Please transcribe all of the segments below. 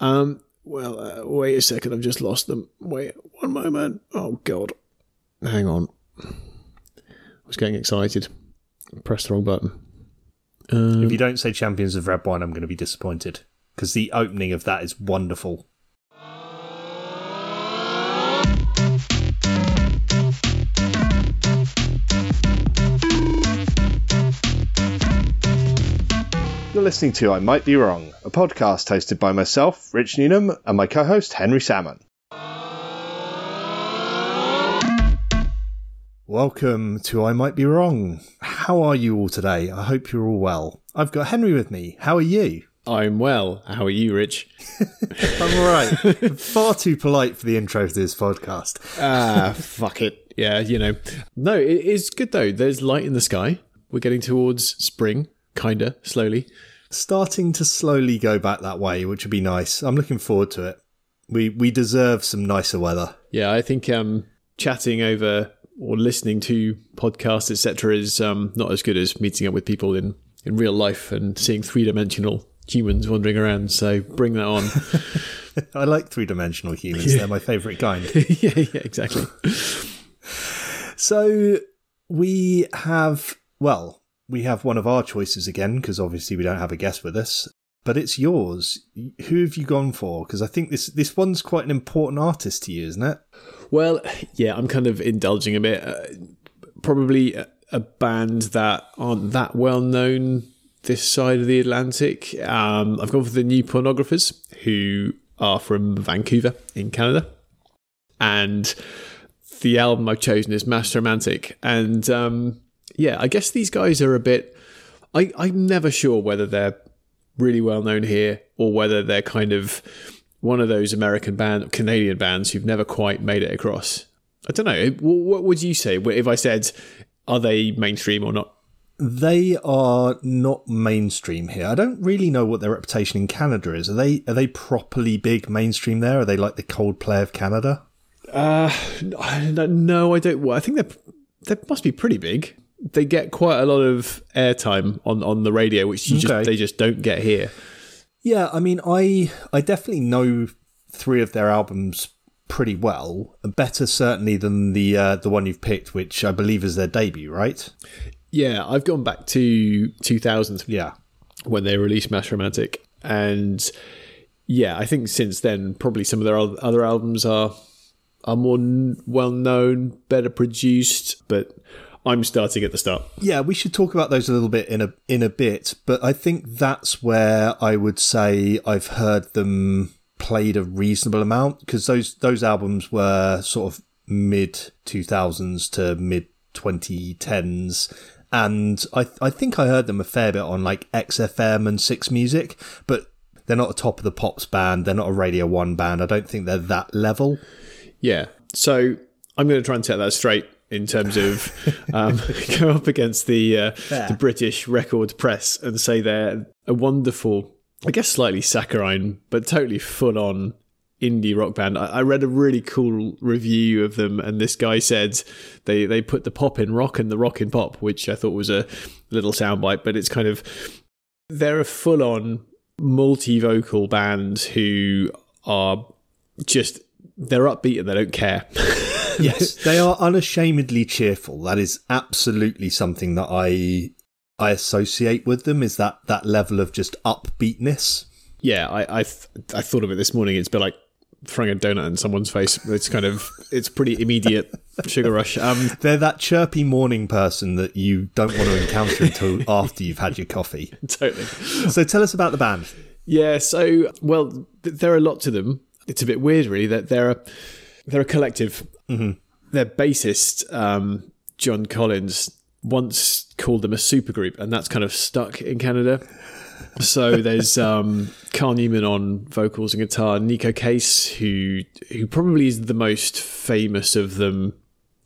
Um, well, uh, wait a second. I've just lost them. Wait one moment. Oh God. Hang on. I was getting excited. Press the wrong button. Um, If you don't say Champions of Red Wine, I'm going to be disappointed because the opening of that is wonderful. You're listening to I Might Be Wrong, a podcast hosted by myself, Rich Newnham, and my co host, Henry Salmon. Welcome to I Might Be Wrong. How are you all today? I hope you're all well. I've got Henry with me. How are you? I'm well. How are you, Rich? I'm all right. Far too polite for the intro to this podcast. Ah, fuck it. Yeah, you know. No, it is good though. There's light in the sky. We're getting towards spring, kinda slowly. Starting to slowly go back that way, which would be nice. I'm looking forward to it. We we deserve some nicer weather. Yeah, I think um, chatting over or listening to podcasts, etc., is um, not as good as meeting up with people in in real life and seeing three dimensional humans wandering around. So bring that on. I like three dimensional humans. They're my favourite kind. yeah, yeah, exactly. So we have well, we have one of our choices again because obviously we don't have a guest with us. But it's yours. Who have you gone for? Because I think this this one's quite an important artist to you, isn't it? Well, yeah, I'm kind of indulging a bit. Uh, probably a, a band that aren't that well known this side of the Atlantic. Um, I've gone for the New Pornographers, who are from Vancouver in Canada, and the album I've chosen is Mass Romantic. And um, yeah, I guess these guys are a bit. I, I'm never sure whether they're really well known here or whether they're kind of one of those American band, Canadian bands who've never quite made it across. I don't know. What would you say if I said, are they mainstream or not? They are not mainstream here. I don't really know what their reputation in Canada is. Are they are they properly big mainstream there? Are they like the Coldplay of Canada? Uh, no, I don't. Well, I think they they must be pretty big. They get quite a lot of airtime on, on the radio, which you Okay. just they just don't get here. Yeah, I mean, I I definitely know three of their albums pretty well. Better certainly than the uh, the one you've picked, which I believe is their debut, right? Yeah, I've gone back to 2000 Yeah. when they released Mass Romantic, and yeah, I think since then probably some of their other albums are are more well known, better produced, but I'm starting at the start. Yeah, we should talk about those a little bit in a in a bit, but I think that's where I would say I've heard them played a reasonable amount because those those albums were sort of mid 2000s to mid 2010s and I I think I heard them a fair bit on like XFM and Six Music, but they're not a top of the pops band, they're not a Radio 1 band. I don't think they're that level. Yeah. So I'm going to try and set that straight in terms of um, go up against the uh, the British record press and say they're a wonderful, I guess slightly saccharine, but totally full on indie rock band. I, I read a really cool review of them, and this guy said they they put the pop in rock and the rock in pop, which I thought was a little soundbite, but it's kind of they're a full on multi vocal band who are just they're upbeat and they don't care. Yes, they are unashamedly cheerful. That is absolutely something that I I associate with them is that that level of just upbeatness. yeah, I I, th- I thought of it this morning. It's a bit like throwing a donut in someone's face. It's kind of it's pretty immediate sugar rush. Um, They're that chirpy morning person that you don't want to encounter until after you've had your coffee. totally. So tell us about the band. Yeah. So well, th- there are a lot to them. It's a bit weird, really. That they're a they're a collective. Their bassist um, John Collins once called them a supergroup, and that's kind of stuck in Canada. So there's um, Carl Newman on vocals and guitar, Neko Case, who who probably is the most famous of them.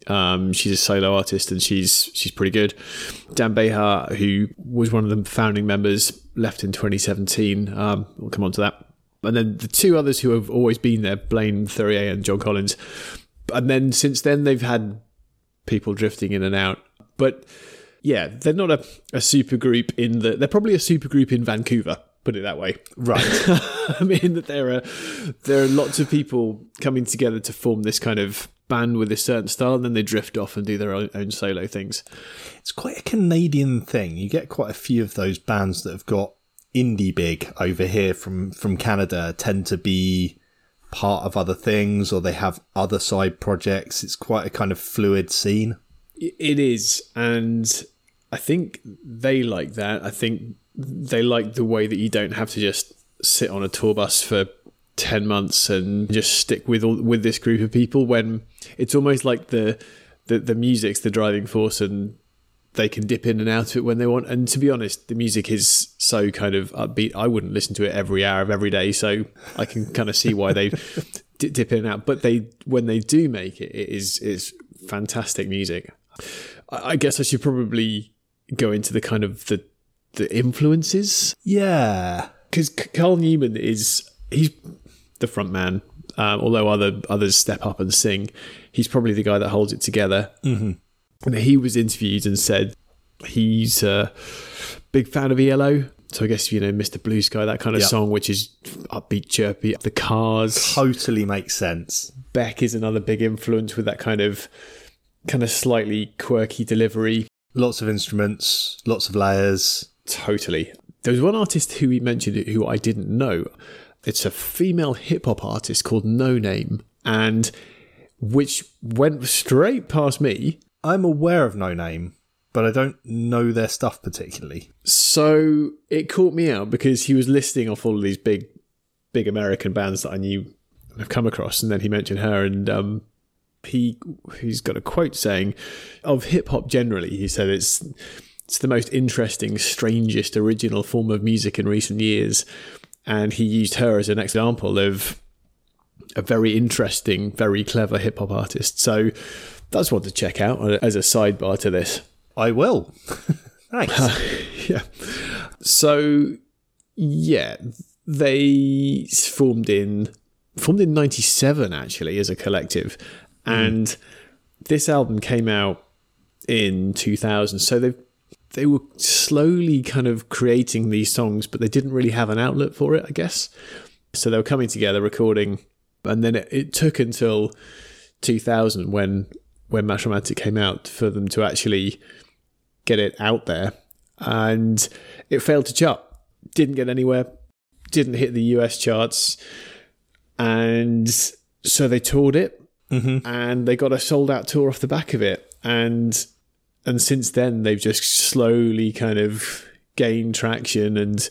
Um, she's a solo artist and she's she's pretty good. Dan Bejar, who was one of the founding members, left in 2017. Um, we'll come on to that. And then the two others who have always been there, Blaine Thurier and John Collins. And then since then, they've had people drifting in and out. But yeah, they're not a, a super group in the. They're probably a super group in Vancouver. Put it that way. Right. I mean that there are there are lots of people coming together to form this kind of band with a certain style, and then they drift off and do their own, own solo things. It's quite a Canadian thing. You get quite a few of those bands that have got indie big over here from from Canada tend to be part of other things or they have other side projects. It's quite a kind of fluid scene. It is, and I think they like that. I think they like the way that you don't have to just sit on a tour bus for 10 months and just stick with all, with this group of people when it's almost like the, the the music's the driving force and they can dip in and out of it when they want and to be honest the music is so kind of upbeat I wouldn't listen to it every hour of every day so I can kind of see why they dip in and out but they when they do make it it is it's fantastic music I guess I should probably go into the kind of the the influences. Yeah, because Carl Newman is he's the front man. Um, although other others step up and sing, he's probably the guy that holds it together. Mm-hmm. And he was interviewed and said he's a big fan of ELO. So I guess you know Mr. Blue Sky, that kind of yep. song, which is upbeat, chirpy. The Cars totally makes sense. Beck is another big influence with that kind of kind of slightly quirky delivery. Lots of instruments, lots of layers. Totally. There was one artist who he mentioned who I didn't know. It's a female hip hop artist called Noname, and which went straight past me. I'm aware of Noname, but I don't know their stuff particularly. So it caught me out because he was listing off all of these big, big American bands that I knew have come across, and then he mentioned her, and um, he he's got a quote saying of hip hop generally. He said it's it's the most interesting, strangest, original form of music in recent years. And he used her as an example of a very interesting, very clever hip hop artist. So that's one to check out as a sidebar to this. I will. Thanks. Uh, yeah. So yeah, they formed in formed in '97 actually as a collective, mm. and this album came out in 2000. So they've they were slowly kind of creating these songs, but they didn't really have an outlet for it, I guess. So they were coming together, recording, and then it, it took until 2000 when when Mass Romantic came out for them to actually get it out there, and it failed to chart. Didn't get anywhere. Didn't hit the US charts, and so they toured it, mm-hmm. and they got a sold out tour off the back of it, and and since then they've just slowly kind of gained traction and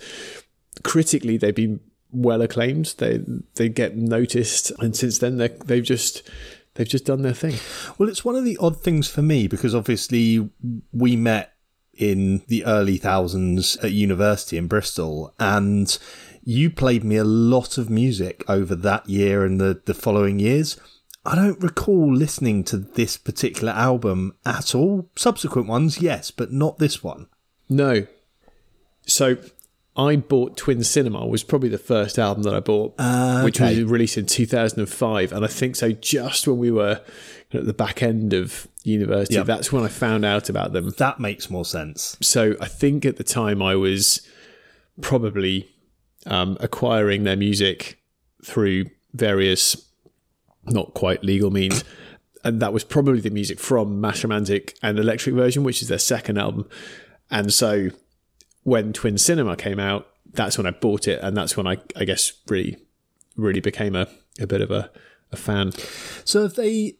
critically they've been well acclaimed they they get noticed and since then they they've just they've just done their thing well it's one of the odd things for me because obviously we met in the early thousands at university in Bristol and you played me a lot of music over that year and the, the following years I don't recall listening to this particular album at all. Subsequent ones, yes, but not this one. No. So I bought Twin Cinema was probably the first album that I bought, uh, okay. which was released in 2005, and I think so. Just when we were at the back end of university, yep. that's when I found out about them. That makes more sense. So I think at the time I was probably um, acquiring their music through various not quite legal means. And that was probably the music from Mass Romantic and Electric Version, which is their second album. And so when Twin Cinema came out, that's when I bought it, and that's when I, I guess, really, really became a, a bit of a, a fan. So have they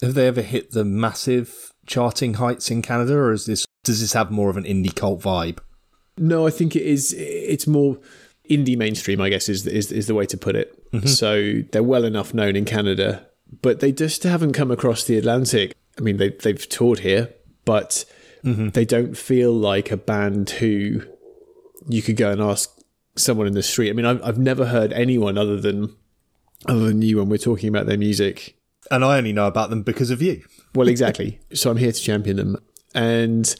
have they ever hit the massive charting heights in Canada, or is this does this have more of an indie cult vibe? No, I think it is. It's more indie mainstream, I guess, is is is the way to put it. Mm-hmm. So they're well enough known in Canada, but they just haven't come across the Atlantic. I mean, they they've toured here, but mm-hmm. they don't feel like a band who you could go and ask someone in the street. I mean, I've I've never heard anyone other than other than you when we're talking about their music. And I only know about them because of you. well, exactly. So I'm here to champion them, and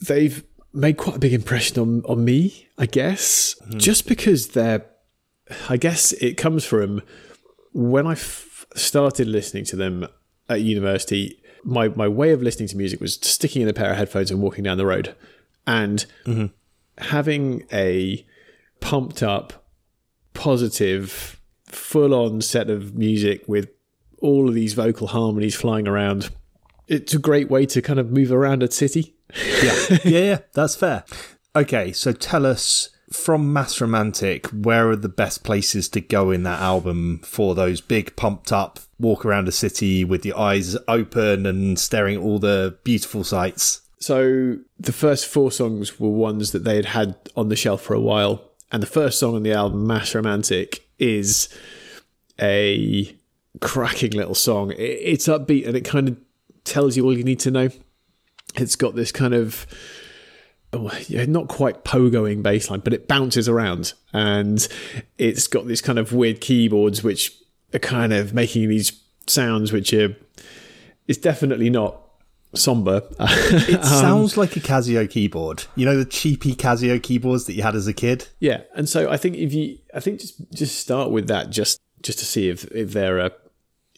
they've made quite a big impression on on me, I guess, mm-hmm. just because they're. I guess it comes from when I f- started listening to them at university. My my way of listening to music was sticking in a pair of headphones and walking down the road, and mm-hmm. having a pumped up, positive, full on set of music with all of these vocal harmonies flying around. It's a great way to kind of move around a city. Yeah, yeah, yeah, that's fair. Okay, so tell us from Mass Romantic, where are the best places to go in that album for those big pumped up walk around a city with your eyes open and staring at all the beautiful sights? So the first four songs were ones that they had had on the shelf for a while, and the first song on the album, Mass Romantic, is a cracking little song. It's upbeat and it kind of tells you all you need to know. It's got this kind of not quite pogoing bass line, but it bounces around and it's got these kind of weird keyboards which are kind of making these sounds which are it's definitely not somber. it sounds like a Casio keyboard. You know the cheapy Casio keyboards that you had as a kid. Yeah, and so I think if you, I think just just start with that, just just to see if if they're uh,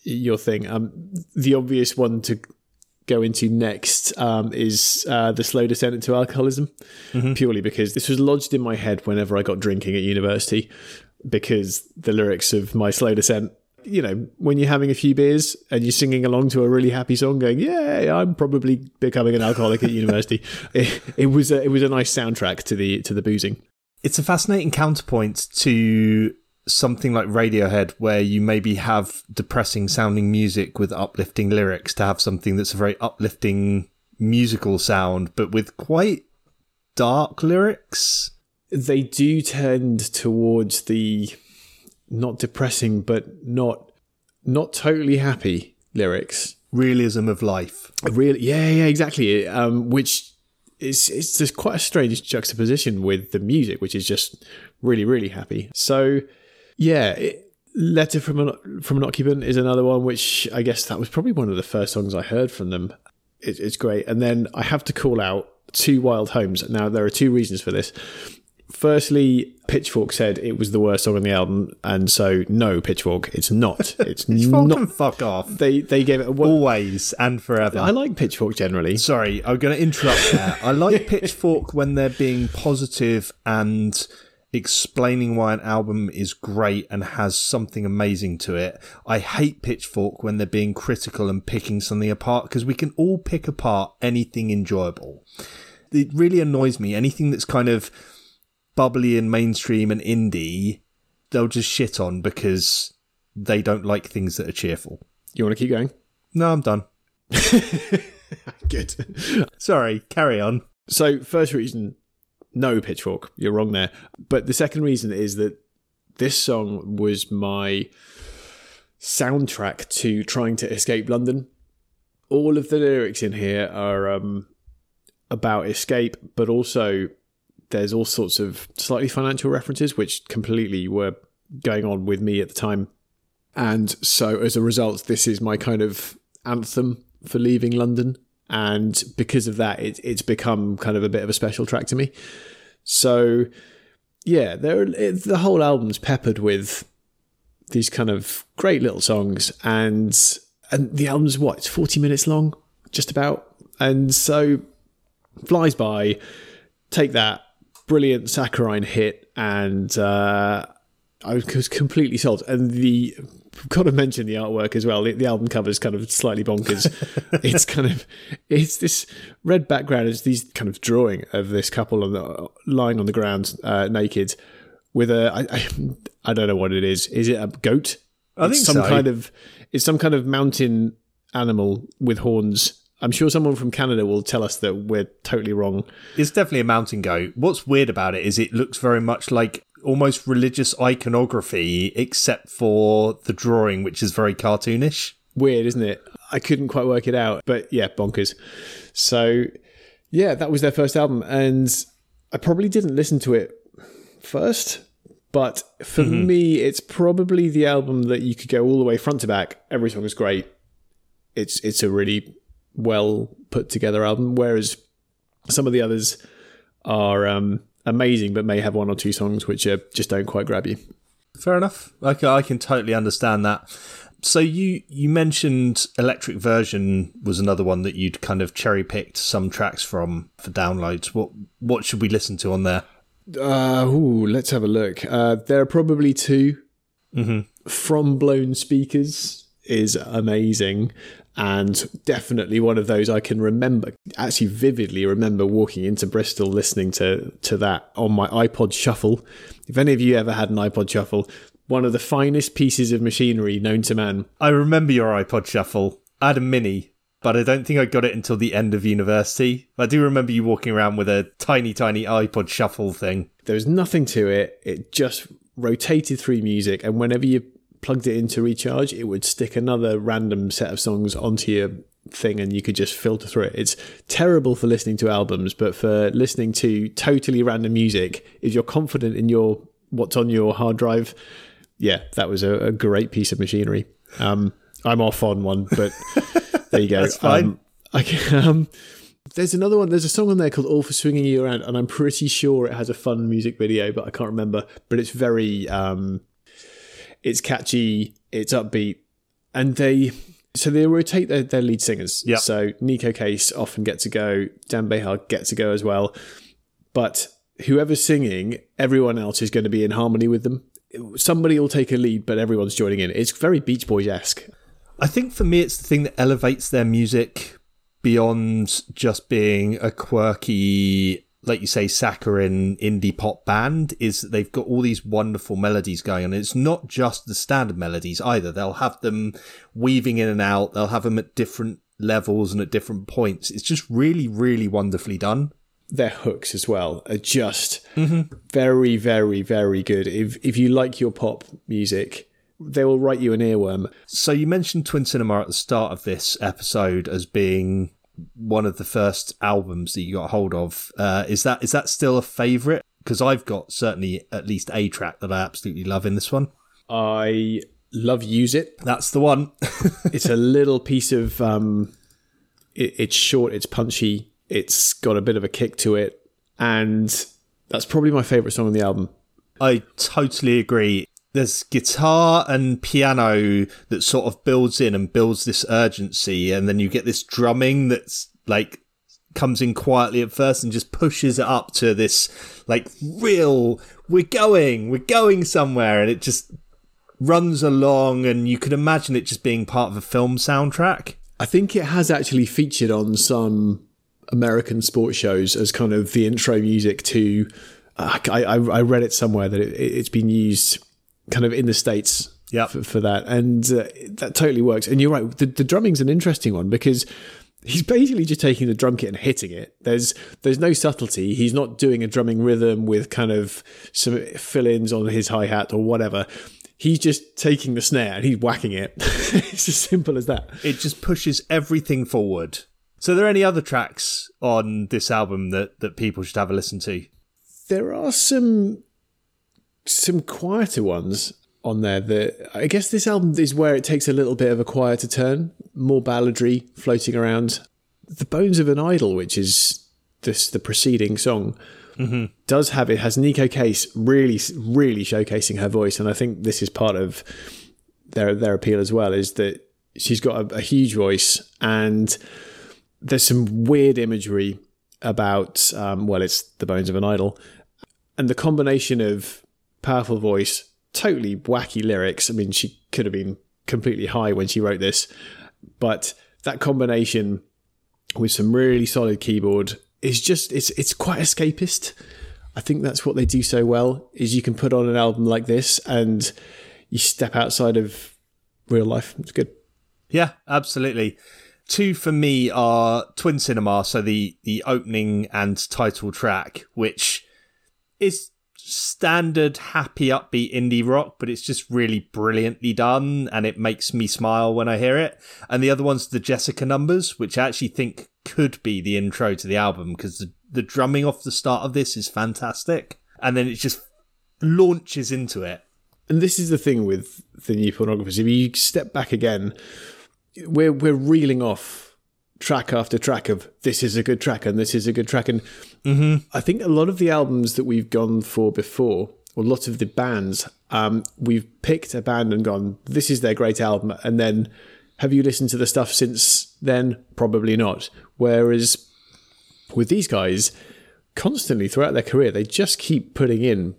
your thing. Um, the obvious one to go into next um, is uh, the slow descent into alcoholism, mm-hmm. purely because this was lodged in my head whenever I got drinking at university, because the lyrics of my slow descent you know, when you're having a few beers and you're singing along to a really happy song, going, "Yeah, I'm probably becoming an alcoholic at university." It, it, was a, it was a nice soundtrack to the to the boozing. It's a fascinating counterpoint to something like Radiohead, where you maybe have depressing sounding music with uplifting lyrics, to have something that's a very uplifting musical sound, but with quite dark lyrics. They do tend towards the not depressing, but not not totally happy lyrics. Realism of life. Really, yeah, yeah, exactly. Um, which is it's just quite a strange juxtaposition with the music, which is just really, really happy. So, yeah. It, Letter from an from an occupant is another one, which I guess that was probably one of the first songs I heard from them. It, it's great, and then I have to call out to wild homes. Now there are two reasons for this. Firstly, Pitchfork said it was the worst song on the album, and so no, Pitchfork, it's not. It's Pitchfork not. Fuck off. They they gave it a always and forever. I like Pitchfork generally. Sorry, I'm going to interrupt there. I like Pitchfork when they're being positive and explaining why an album is great and has something amazing to it. I hate Pitchfork when they're being critical and picking something apart because we can all pick apart anything enjoyable. It really annoys me. Anything that's kind of bubbly and mainstream and indie, they'll just shit on because they don't like things that are cheerful. You want to keep going? No, I'm done. Good. Sorry, carry on. So, first reason, no pitchfork. You're wrong there. But the second reason is that this song was my soundtrack to trying to escape London. All of the lyrics in here are um, about escape, but also there's all sorts of slightly financial references, which completely were going on with me at the time. And so as a result, this is my kind of anthem for leaving London. And because of that, it, it's become kind of a bit of a special track to me. So, yeah, there it, the whole album's peppered with these kind of great little songs, and and the album's what it's forty minutes long, just about, and so flies by. Take that, brilliant saccharine hit, and uh, I was completely sold. And the got to mention the artwork as well. The, the album cover is kind of slightly bonkers. it's kind of it's this red background. It's these kind of drawing of this couple on the, lying on the ground uh, naked with a I, I, I don't know what it is. Is it a goat? I it's think some so. kind of it's some kind of mountain animal with horns I'm sure someone from Canada will tell us that we're totally wrong. It's definitely a mountain goat. What's weird about it is it looks very much like almost religious iconography, except for the drawing, which is very cartoonish. Weird, isn't it? I couldn't quite work it out, but yeah, bonkers. So, yeah, that was their first album, and I probably didn't listen to it first, but for mm-hmm. me, it's probably the album that you could go all the way front to back. Every song is great. It's it's a really well put together album, whereas some of the others are um, amazing, but may have one or two songs which are, just don't quite grab you. Fair enough. Okay, I can totally understand that. So you you mentioned Electric Version was another one that you'd kind of cherry picked some tracks from for downloads. What what should we listen to on there? Uh, ooh, let's have a look. Uh, there are probably 2 Mm-hmm. From Blown Speakers is amazing and definitely one of those I can remember actually vividly remember walking into Bristol listening to to that on my iPod Shuffle. If any of you ever had an iPod Shuffle, one of the finest pieces of machinery known to man. I remember your iPod Shuffle. I had a mini, but I don't think I got it until the end of university. I do remember you walking around with a tiny, tiny iPod Shuffle thing. There was nothing to it. It just rotated through music, and whenever you plugged it in to recharge, it would stick another random set of songs onto your thing and you could just filter through it. It's terrible for listening to albums, but for listening to totally random music, if you're confident in your what's on your hard drive, yeah, that was a, a great piece of machinery. Um, I'm off on one, but there you go. That's fine. Um, I can, um, there's another one. There's a song on there called "All for Swinging You Around," and I'm pretty sure it has a fun music video, but I can't remember. But it's very, um, it's catchy, it's upbeat, and they so they rotate their, their lead singers. Yep. So Neko Case often get to go, Dan Bejar get to go as well, but whoever's singing, everyone else is going to be in harmony with them. Somebody will take a lead, but everyone's joining in. It's very Beach Boys esque. I think for me, it's the thing that elevates their music beyond just being a quirky, like you say, saccharine indie pop band. Is that they've got all these wonderful melodies going on. It's not just the standard melodies either. They'll have them weaving in and out. They'll have them at different levels and at different points. It's just really, really wonderfully done. Their hooks as well are just mm-hmm. very, very, very good. If if you like your pop music, they will write you an earworm. So you mentioned Twin Cinema at the start of this episode as being one of the first albums that you got hold of. Uh, is that is that still a favourite? Because I've got certainly at least a track that I absolutely love in this one. I love use it. That's the one. It's a little piece of um, it, it's short, it's punchy, it's got a bit of a kick to it, and that's probably my favorite song on the album. I totally agree. There's guitar and piano that sort of builds in and builds this urgency, and then you get this drumming that's like comes in quietly at first and just pushes it up to this like real we're going we're going somewhere and it just runs along and you can imagine it just being part of a film soundtrack I think it has actually featured on some American sports shows as kind of the intro music to. Uh, I, I, I read it somewhere that it, it's been used kind of in the states Yep. for, for that, and uh, that totally works. And you're right, the, the drumming's an interesting one because he's basically just taking the drum kit and hitting it. There's there's no subtlety. He's not doing a drumming rhythm with kind of some fill-ins on his hi hat or whatever. He's just taking the snare and he's whacking it. it's as simple as that. it just pushes everything forward so are there any other tracks on this album that that people should have a listen to There are some some quieter ones on there that I guess this album is where it takes a little bit of a quieter turn, more balladry floating around. The Bones of an Idol, which is this the preceding song, does have it has Neko Case really really showcasing her voice, and I think this is part of their their appeal as well is that she's got a, a huge voice and there's some weird imagery about um, well it's the bones of an idol and the combination of powerful voice totally wacky lyrics. I mean she could have been completely high when she wrote this but that combination with some really solid keyboard is just it's it's quite escapist. I think that's what they do so well is you can put on an album like this and you step outside of real life. It's good. Yeah, absolutely. Two for me are Twin Cinema, so the the opening and title track, which is standard happy upbeat indie rock, but it's just really brilliantly done and it makes me smile when I hear it. And the other one's the Jessica numbers, which I actually think could be the intro to the album because the, the drumming off the start of this is fantastic. And then it just launches into it. and this is the thing with the new pornographers. If you step back again, we're we're reeling off track after track of this is a good track and this is a good track, and I think a lot of the albums that we've gone for before, or lots of the bands, um, we've picked a band and gone, this is their great album, and then have you listened to the stuff since then? Probably not. Whereas with these guys, constantly throughout their career, they just keep putting in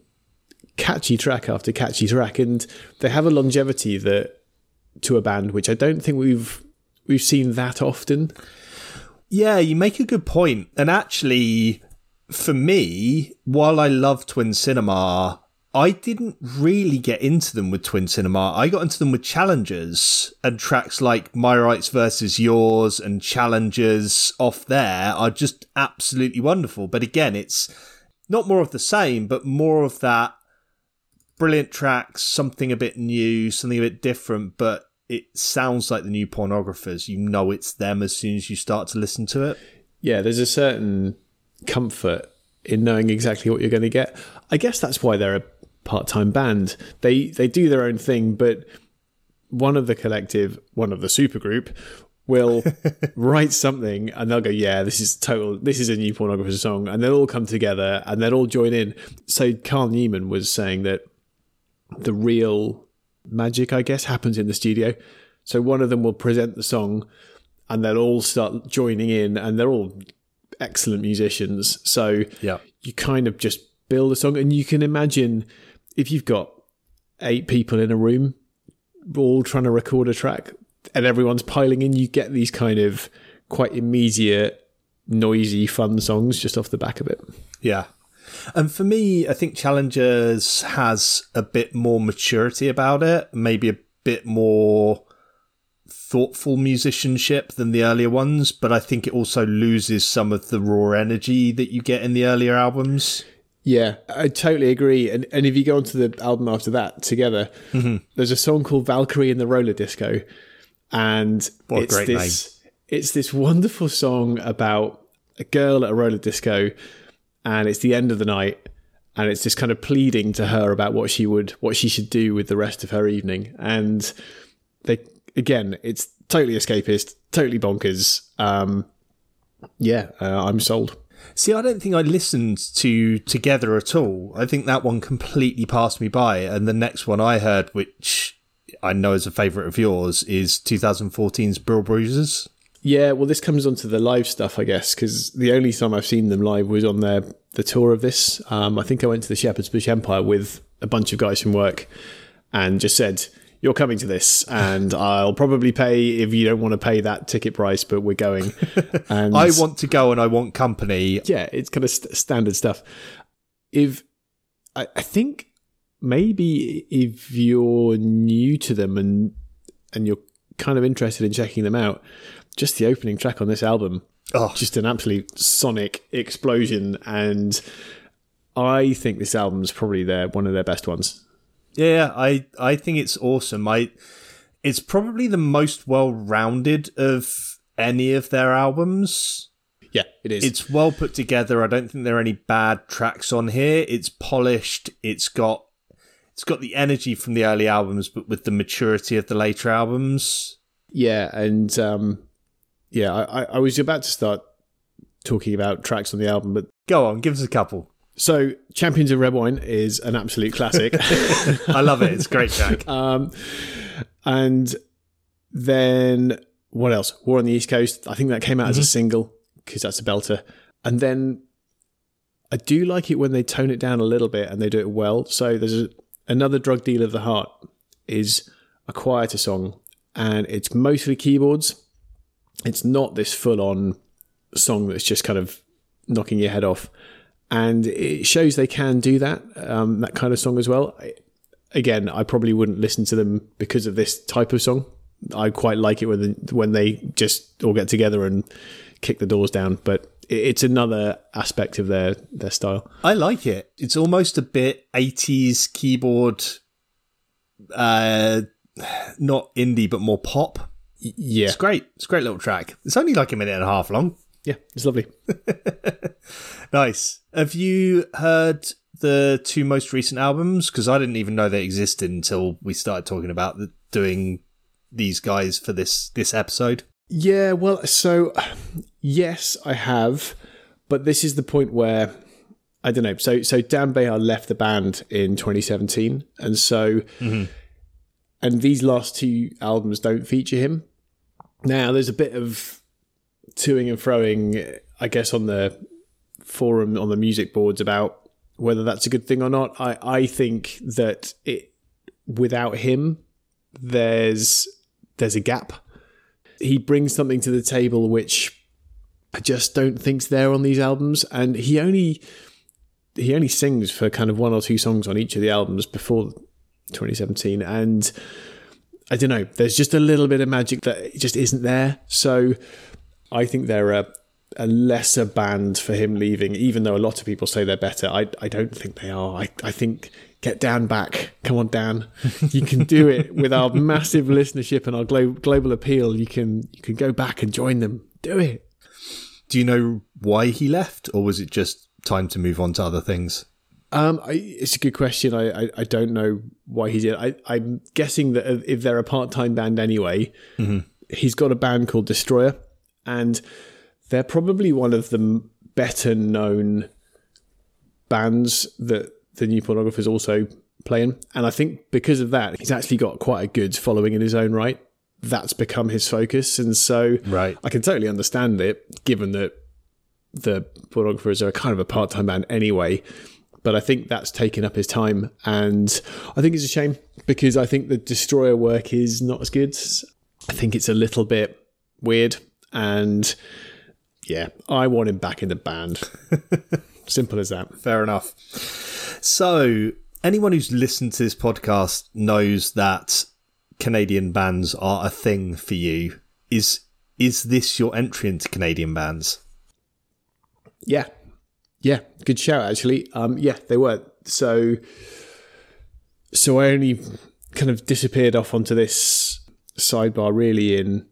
catchy track after catchy track, and they have a longevity that to a band which I don't think we've we've seen that often. Yeah, you make a good point. And actually, for me, while I love Twin Cinema, I didn't really get into them with Twin Cinema. I got into them with Challengers and tracks like My Rights versus Yours and Challengers off there are just absolutely wonderful. But again, it's not more of the same, but more of that brilliant tracks, something a bit new, something a bit different, but it sounds like the new pornographers. You know it's them as soon as you start to listen to it. Yeah, there's a certain comfort in knowing exactly what you're going to get. I guess that's why they're a part-time band. They they do their own thing, but one of the collective, one of the supergroup will write something and they'll go, yeah, this is total, this is a new pornographer song. And they'll all come together and they'll all join in. So Carl Newman was saying that the real magic, I guess, happens in the studio. So one of them will present the song and they'll all start joining in and they're all excellent musicians. So yeah. you kind of just build a song and you can imagine if you've got eight people in a room all trying to record a track and everyone's piling in, you get these kind of quite immediate, noisy, fun songs just off the back of it. Yeah. And for me, I think Challengers has a bit more maturity about it, maybe a bit more thoughtful musicianship than the earlier ones, but I think it also loses some of the raw energy that you get in the earlier albums. Yeah, I totally agree. And and if you go onto the album after that together, mm-hmm. there's a song called Valkyrie in the Roller Disco, and what it's this name. it's this wonderful song about a girl at a roller disco, and it's the end of the night, and it's just kind of pleading to her about what she would what she should do with the rest of her evening, and they again, it's totally escapist, totally bonkers. Um, yeah, uh, I'm sold. See, I don't think I listened to Together at all. I think that one completely passed me by. And the next one I heard, which I know is a favourite of yours, is 2014's Brill Bruisers. Yeah, well, this comes onto the live stuff, I guess, because the only time I've seen them live was on their the tour of this. Um, I think I went to the Shepherd's Bush Empire with a bunch of guys from work and just said, you're coming to this and I'll probably pay if you don't want to pay that ticket price, but we're going. And I want to go and I want company. Yeah, it's kind of st- standard stuff. If I, I think maybe if you're new to them and and you're kind of interested in checking them out, just the opening track on this album, oh. just an absolute sonic explosion, and I think this album's probably their one of their best ones. Yeah, I I think it's awesome. I it's probably the most well rounded of any of their albums. Yeah, it is. It's well put together. I don't think there are any bad tracks on here. It's polished. It's got it's got the energy from the early albums, but with the maturity of the later albums. Yeah, and um, yeah, I, I was about to start talking about tracks on the album, but go on, give us a couple. So, Champions of Red Wine is an absolute classic. I love it. It's a great track. Um, and then what else? War on the East Coast. I think that came out mm-hmm. as a mm-hmm. single because that's a belter. And then I do like it when they tone it down a little bit and they do it well. So there's a, another drug deal of the heart is a quieter song and it's mostly keyboards. It's not this full on song that's just kind of knocking your head off and it shows they can do that um, that kind of song as well. Again, I probably wouldn't listen to them because of this type of song. I quite like it when the, when they just all get together and kick the doors down, but it's another aspect of their their style. I like it. It's almost a bit 80s keyboard uh not indie but more pop. Yeah. It's great. It's a great little track. It's only like a minute and a half long. Yeah, it's lovely. nice. Have you heard the two most recent albums? Because I didn't even know they existed until we started talking about the, doing these guys for this this episode. Yeah, well, so yes, I have, but this is the point where I don't know. So so Dan Bejar left the band in 2017, and so mm-hmm. and these last two albums don't feature him. Now there's a bit of toing and froing, I guess, on the forum on the music boards about whether that's a good thing or not. I, I think that it without him, there's there's a gap. He brings something to the table which I just don't think's there on these albums, and he only he only sings for kind of one or two songs on each of the albums before 2017, and I don't know. There's just a little bit of magic that just isn't there. So I think they're a, a lesser band for him leaving, even though a lot of people say they're better. I, I don't think they are. I, I think get Dan back. Come on, Dan. You can do it with our massive listenership and our glo- global appeal. You can you can go back and join them. Do it. Do you know why he left, or was it just time to move on to other things? Um, I, it's a good question. I, I, I, don't know why he did. I, I'm guessing that if they're a part time band anyway, mm-hmm. he's got a band called Destroyer, and they're probably one of the better known bands that the New Pornographers also playing. And I think because of that, he's actually got quite a good following in his own right. That's become his focus, and so right. I can totally understand it, given that the Pornographers are kind of a part time band anyway but I think that's taken up his time, and I think it's a shame because I think the Destroyer work is not as good. I think it's a little bit weird, and yeah, I want him back in the band. Simple as that. Fair enough. So, anyone who's listened to this podcast knows that Canadian bands are a thing for you. Is is this your entry into Canadian bands? Yeah, yeah, good shout actually. Um, yeah, they were. So, so I only kind of disappeared off onto this sidebar really in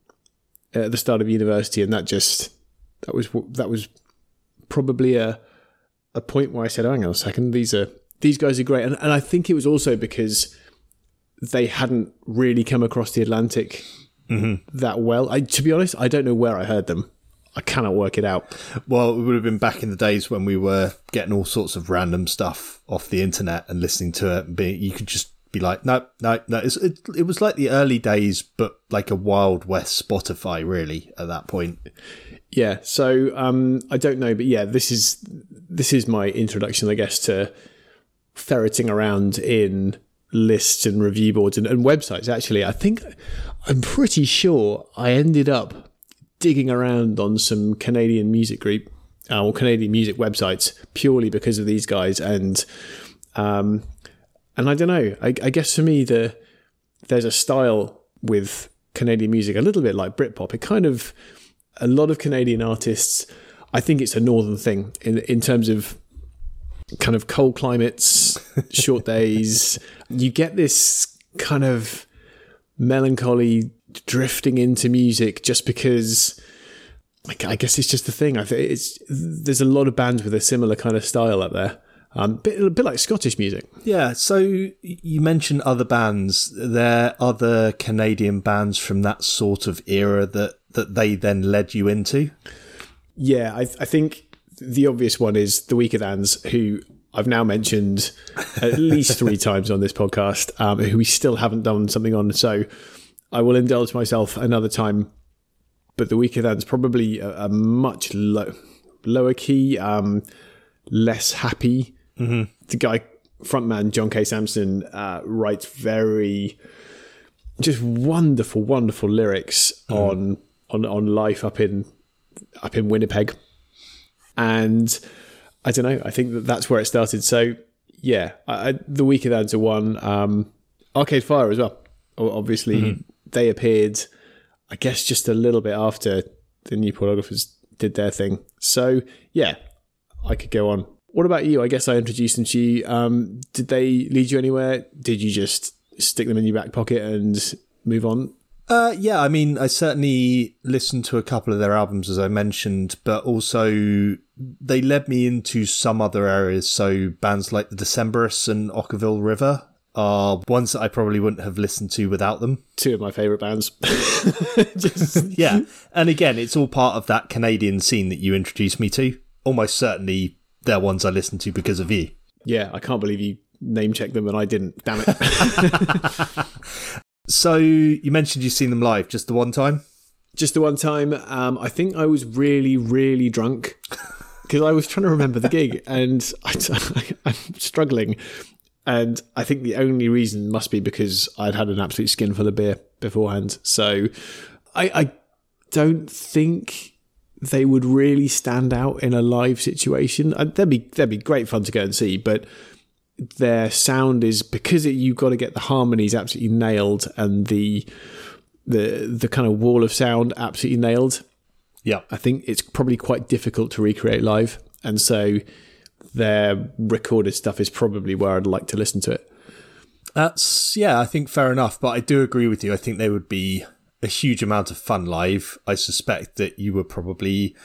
at the start of university, and that just that was that was probably a a point where I said, oh, "Hang on a second, these are these guys are great," and and I think it was also because they hadn't really come across the Atlantic mm-hmm. that well. I, to be honest, I don't know where I heard them. I cannot work it out. Well, it would have been back in the days when we were getting all sorts of random stuff off the internet and listening to it. And be, you could just be like, no, no, no. It, it was like the early days, but like a Wild West Spotify, really, at that point. Yeah. So um, I don't know, but yeah, this is this is my introduction, I guess, to ferreting around in lists and review boards and, and websites. Actually, I think I'm pretty sure I ended up digging around on some Canadian music group uh, or Canadian music websites purely because of these guys, and um, and I don't know. I, I guess for me, the there's a style with Canadian music a little bit like Britpop. It kind of a lot of Canadian artists. I think it's a northern thing in in terms of kind of cold climates, short days. You get this kind of melancholy drifting into music just because I guess it's just the thing. I think it's there's a lot of bands with a similar kind of style up there. Um, bit, a bit like Scottish music. Yeah. So you mentioned other bands. There are other Canadian bands from that sort of era that that they then led you into. Yeah, I, I think the obvious one is the Weakerthans, who I've now mentioned at least three times on this podcast, um, who we still haven't done something on. So I will indulge myself another time. But the Weakerthans probably a, a much low, lower key, um, less happy. Mm-hmm. The guy frontman John K. Samson uh, writes very just wonderful, wonderful lyrics mm. on on on life up in up in Winnipeg, and I don't know. I think that that's where it started. So yeah, I, I, the Weakerthans are one. Um, Arcade Fire as well. Obviously, mm-hmm they appeared, I guess, just a little bit after the new pornographers did their thing. So yeah, I could go on. What about you? I guess I introduced them to you. Um, did they lead you anywhere? Did you just stick them in your back pocket and move on? Uh, yeah, I mean, I certainly listened to a couple of their albums, as I mentioned, but also they led me into some other areas. So bands like the Decemberists and Okkervil River are ones that I probably wouldn't have listened to without them. Two of my favourite bands. Just... yeah. And again, it's all part of that Canadian scene that you introduced me to. Almost certainly they're ones I listened to because of you. Yeah, I can't believe you name checked them and I didn't. Damn it. so you mentioned you've seen them live just the one time? Just the one time. Um, I think I was really, really drunk. because I was trying to remember the gig and I, am struggling. And I think the only reason must be because I'd had an absolute skin skinful of beer beforehand. So I, I don't think they would really stand out in a live situation. Uh, they'd be they'd be great fun to go and see, but their sound is because it, you've got to get the harmonies absolutely nailed and the the the kind of wall of sound absolutely nailed. Yeah, I think it's probably quite difficult to recreate live, and so their recorded stuff is probably where I'd like to listen to it. That's yeah, I think fair enough, but I do agree with you. I think they would be a huge amount of fun live. I suspect that you were probably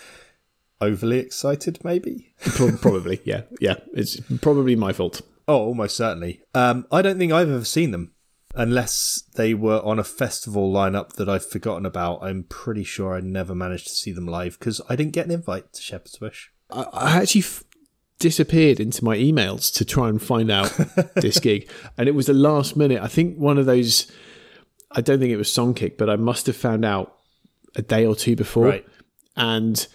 overly excited, maybe. probably, yeah, yeah. It's probably my fault. Oh, almost certainly. Um, I don't think I've ever seen them unless they were on a festival lineup that I've forgotten about. I'm pretty sure I never managed to see them live because I didn't get an invite to Shepherd's Bush. I, I actually f- disappeared into my emails to try and find out this gig, and it was the last minute. I think one of those. I don't think it was Songkick, but I must have found out a day or two before, Right. and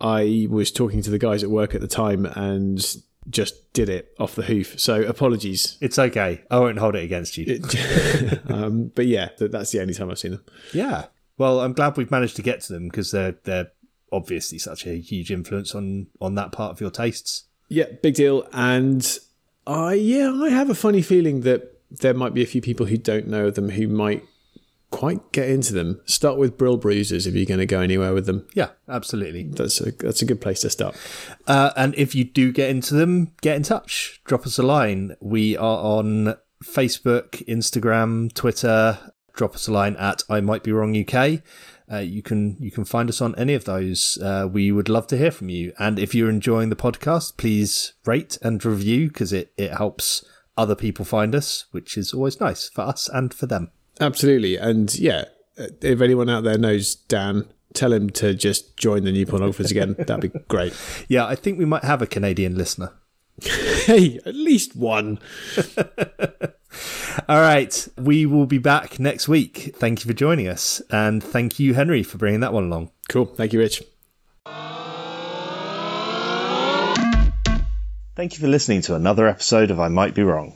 I was talking to the guys at work at the time, and just did it off the hoof. So apologies. It's okay. I won't hold it against you. um, but yeah, that's the only time I've seen them. yeah. Well, I'm glad we've managed to get to them because they're they're obviously such a huge influence on on that part of your tastes. Yeah, big deal. And I, yeah, I have a funny feeling that there might be a few people who don't know them who might quite get into them. Start with Brill Bruisers if you're going to go anywhere with them. Yeah, absolutely. That's a that's a good place to start. Uh, and if you do get into them, get in touch. Drop us a line. We are on Facebook, Instagram, Twitter. Drop us a line at I Might Be Wrong UK. Uh, you can you can find us on any of those. Uh, we would love to hear from you. And if you're enjoying the podcast, please rate and review because it, it helps other people find us, which is always nice for us and for them. Absolutely. And yeah, if anyone out there knows Dan, tell him to just join the New Pornographers again. That'd be great. Yeah, I think we might have a Canadian listener. Hey, at least one. All right. We will be back next week. Thank you for joining us. And thank you, Henry, for bringing that one along. Cool. Thank you, Rich. Thank you for listening to another episode of I Might Be Wrong.